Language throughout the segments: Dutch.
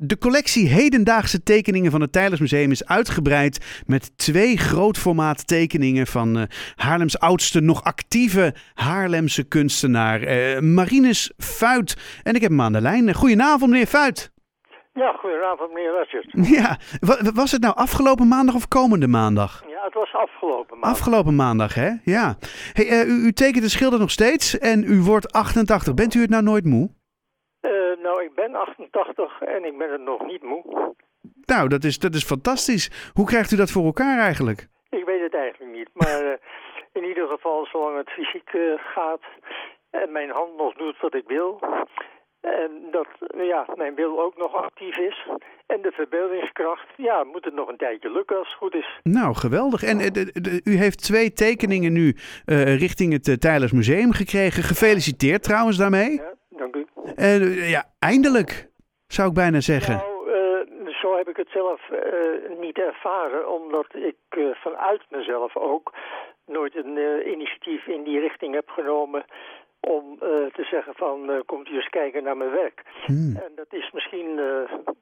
De collectie hedendaagse tekeningen van het Tijlersmuseum is uitgebreid met twee grootformaat tekeningen van uh, Haarlems oudste nog actieve Haarlemse kunstenaar uh, Marinus Fuit. En ik heb hem aan de lijn. Goedenavond meneer Fuit. Ja, goedenavond meneer Ratchert. Ja, was het nou afgelopen maandag of komende maandag? Ja, het was afgelopen maandag. Afgelopen maandag, hè? Ja. Hey, uh, u, u tekent de schilder nog steeds en u wordt 88. Bent u het nou nooit moe? Nou, ik ben 88 en ik ben het nog niet moe. Nou, dat is, dat is fantastisch. Hoe krijgt u dat voor elkaar eigenlijk? Ik weet het eigenlijk niet, maar uh, in ieder geval zolang het fysiek uh, gaat en mijn hand nog doet wat ik wil... En dat ja, mijn wil ook nog actief is. En de verbeeldingskracht, ja, moet het nog een tijdje lukken als het goed is. Nou, geweldig. En de, de, u heeft twee tekeningen nu uh, richting het uh, Tijlers Museum gekregen. Gefeliciteerd trouwens daarmee. Ja, uh, ja, eindelijk, zou ik bijna zeggen. Nou, uh, zo heb ik het zelf uh, niet ervaren, omdat ik vanuit mezelf ook nooit een initiatief in die richting heb genomen om te zeggen van komt u eens kijken naar mijn werk. Hmm. En dat is misschien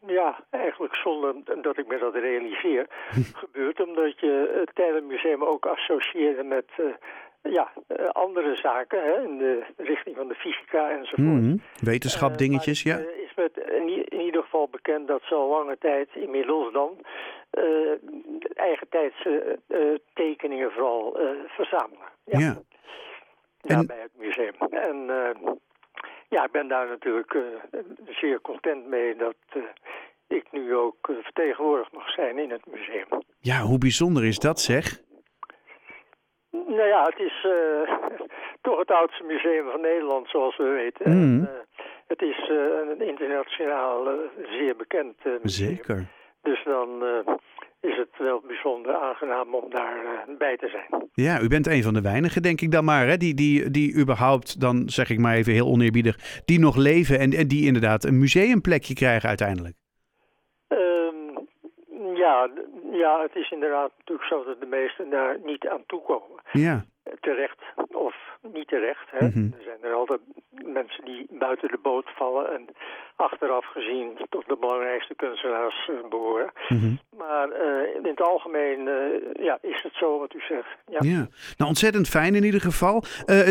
ja, eigenlijk zonder dat ik me dat realiseer gebeurd, omdat je het Tijlenmuseum ook associeerde met ja, uh, andere zaken hè, in de richting van de fysica enzovoort. Mm, wetenschap uh, dingetjes, ja. Uh, is met in, ieder geval bekend dat zo lange tijd inmiddels dan eigen tijdse tekeningen vooral verzamelen. Ja. ja. ja en... bij het museum. En ja, ik ben daar natuurlijk zeer content mee dat ik nu ook vertegenwoordigd mag zijn in het museum. Ja, hoe bijzonder is dat zeg? Nou ja, het is uh, toch het oudste museum van Nederland, zoals we weten. Mm. En, uh, het is uh, een internationaal zeer bekend museum. Zeker. Dus dan is het wel bijzonder aangenaam om daar bij te zijn. Ja, u bent een van de weinigen, denk ik dan maar, hè, die, die, die überhaupt, dan zeg ik maar even heel oneerbiedig, die nog leven en, en die inderdaad een museumplekje krijgen uiteindelijk. Ja, ja, het is inderdaad natuurlijk zo dat de meesten daar niet aan toekomen. Ja. Terecht of niet terecht. Hè? Mm -hmm. Er zijn er altijd mensen die buiten de boot vallen en achteraf gezien tot de belangrijkste kunstenaars uh, behoren. Mm -hmm. Maar uh, in het algemeen uh, ja, is het zo wat u zegt. Ja. ja. Nou, ontzettend fijn in ieder geval.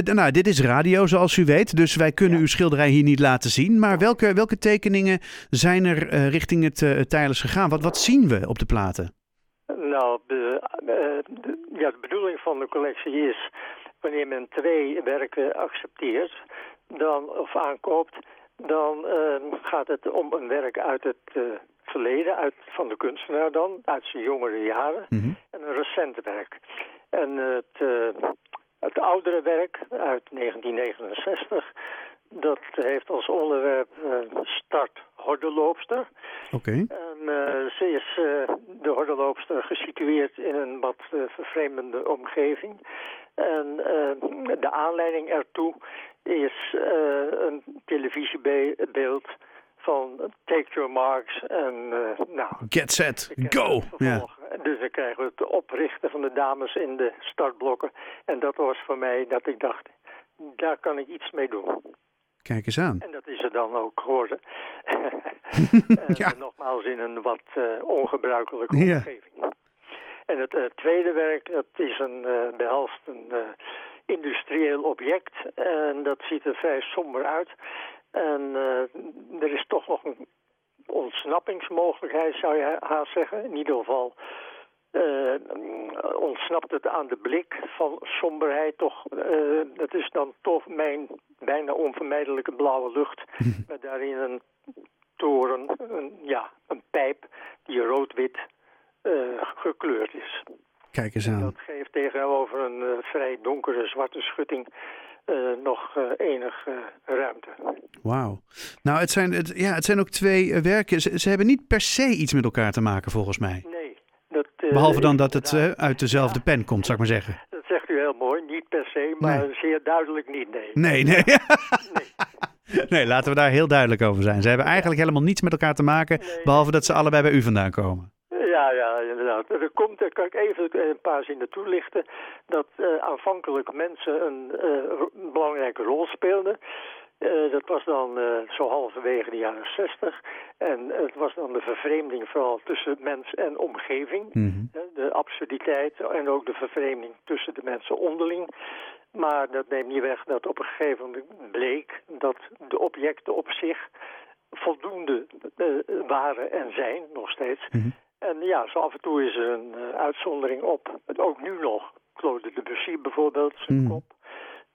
nou, dit is radio zoals u weet, dus wij kunnen ja. uw schilderij hier niet laten zien. Maar welke, welke tekeningen zijn er richting het uh, Tijlers gegaan? Wat, wat zien we op de platen? Nou, de, de, ja, de bedoeling van de collectie is, wanneer men twee werken accepteert dan, of aankoopt, dan uh, gaat het om een werk uit het uh, verleden, uit, van de kunstenaar dan, uit zijn jongere jaren, mm -hmm. en een recent werk. En het, uh, het oudere werk uit 1969, dat heeft als onderwerp start hordenloopster. Oké. Okay. En uh, ze is uh, de hordenloopster gesitueerd in een wat uh, vervreemdende omgeving. En de aanleiding ertoe is een televisiebeeld van Take Your Marks en nou... Get set, go! Ja. Dus dan krijgen we het oprichten van de dames in de startblokken. En dat was voor mij dat ik dacht, daar kan ik iets mee doen. Kijk eens aan. En dat is er dan ook geworden. ja. Nogmaals in een wat uh, ongebruikelijke ja. omgeving. En het uh, tweede werk, dat is een behelst een industrieel object. En dat ziet er vrij somber uit. En er is toch nog een ontsnappingsmogelijkheid, zou je haast zeggen. In ieder geval ontsnapt het aan de blik van somberheid toch. Uh, dat is dan toch mijn bijna onvermijdelijke blauwe lucht. met daarin een toren, een, ja, een pijp die rood-wit uh, gekleurd is. Kijk eens aan. Dat geeft tegenover een vrij donkere zwarte schutting nog enig ruimte. Wauw. Nou, het zijn, het, ja, het zijn ook twee werken. Ze, ze hebben niet per se iets met elkaar te maken, volgens mij. Dat, uh, Behalve dan dat het uh, uit dezelfde ja, pen komt, zou ik maar zeggen. Dat zegt u heel mooi. Niet per se, maar nee. zeer duidelijk niet, nee. Nee, nee. nee. nee. laten we daar heel duidelijk over zijn. Ze hebben eigenlijk helemaal niets met elkaar te maken, behalve dat ze allebei bij u vandaan komen. Ja, ja, inderdaad. Er komt, daar kan ik even een paar zinnen toelichten, dat uh, aanvankelijk mensen een belangrijke rol speelden. Uh, dat was dan uh, zo halverwege de jaren 60. En het was dan de vervreemding vooral tussen mens en omgeving. Mm -hmm. De absurditeit en ook de vervreemding tussen de mensen onderling. Maar dat neemt niet weg dat op een gegeven moment bleek dat de objecten op zich voldoende waren en zijn nog steeds. Mm -hmm. En ja, zo af en toe is er een uitzondering op. Ook nu nog. Claude Debussy bijvoorbeeld, zijn mm. kop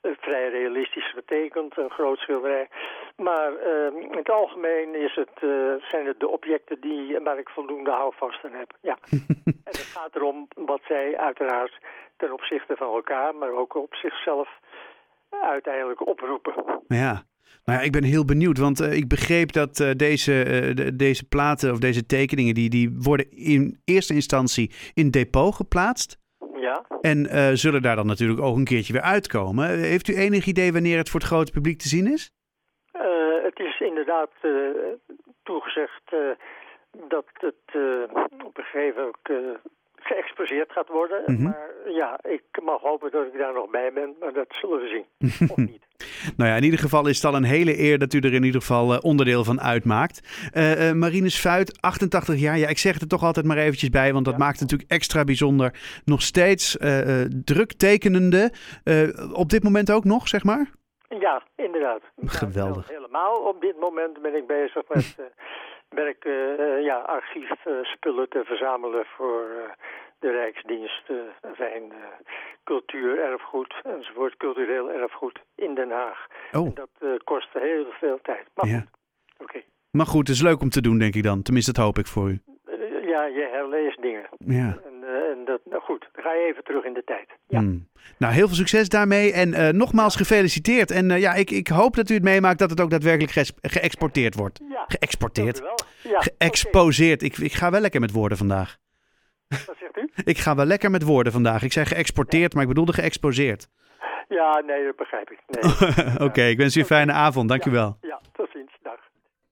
vrij realistisch getekend, een groot schilderij. Maar uh, in het algemeen is het, uh, zijn het de objecten die, waar ik voldoende houvast aan heb. Ja. en het gaat erom wat zij uiteraard ten opzichte van elkaar, maar ook op zichzelf uiteindelijk oproepen. Ja. Nou ja, ik ben heel benieuwd, want uh, ik begreep dat uh, deze, uh, de, deze platen of deze tekeningen, die, die worden in eerste instantie in depot geplaatst. Ja. En zullen daar dan natuurlijk ook een keertje weer uitkomen. Heeft u enig idee wanneer het voor het grote publiek te zien is? het is inderdaad toegezegd dat het op een gegeven moment geëxposeerd gaat worden. Mm -hmm. Maar ja, ik mag hopen dat ik daar nog bij ben, maar dat zullen we zien. of niet. Nou ja, in ieder geval is het al een hele eer dat u er in ieder geval uh, onderdeel van uitmaakt. Uh, uh, Marines Fuit, 88 jaar. Ja, ik zeg het er toch altijd maar eventjes bij, want dat ja. maakt het natuurlijk extra bijzonder. Nog steeds druk tekenende. op dit moment ook nog, zeg maar? Ja, inderdaad. Geweldig. Ja, helemaal op dit moment ben ik bezig met werk, ja, archiefspullen te verzamelen voor de Rijksdienst, uh, fijn, uh, cultuur, erfgoed enzovoort, cultureel erfgoed in Den Haag. Oh. En dat uh, kost heel veel tijd. Maar ja. goed, oké. Maar goed, het is leuk om te doen, denk ik dan. Tenminste, dat hoop ik voor u. ja, je herleest dingen. Ja. En, en dat, nou goed, dan ga je even terug in de tijd. Ja. Hmm. Nou, heel veel succes daarmee en nogmaals gefeliciteerd. En ja, ik, ik hoop dat u het meemaakt dat het ook daadwerkelijk ge geëxporteerd wordt. Ja, geëxporteerd. Ja, Geëxposeerd. Okay. Ik, ik ga wel lekker met woorden vandaag. Ik ga wel lekker met woorden vandaag. Ik zei geëxporteerd, maar ik bedoelde geëxposeerd. Ja, nee, dat begrijp ik. Nee. Oké, okay, ik wens u een fijne avond. Dank ja. u wel.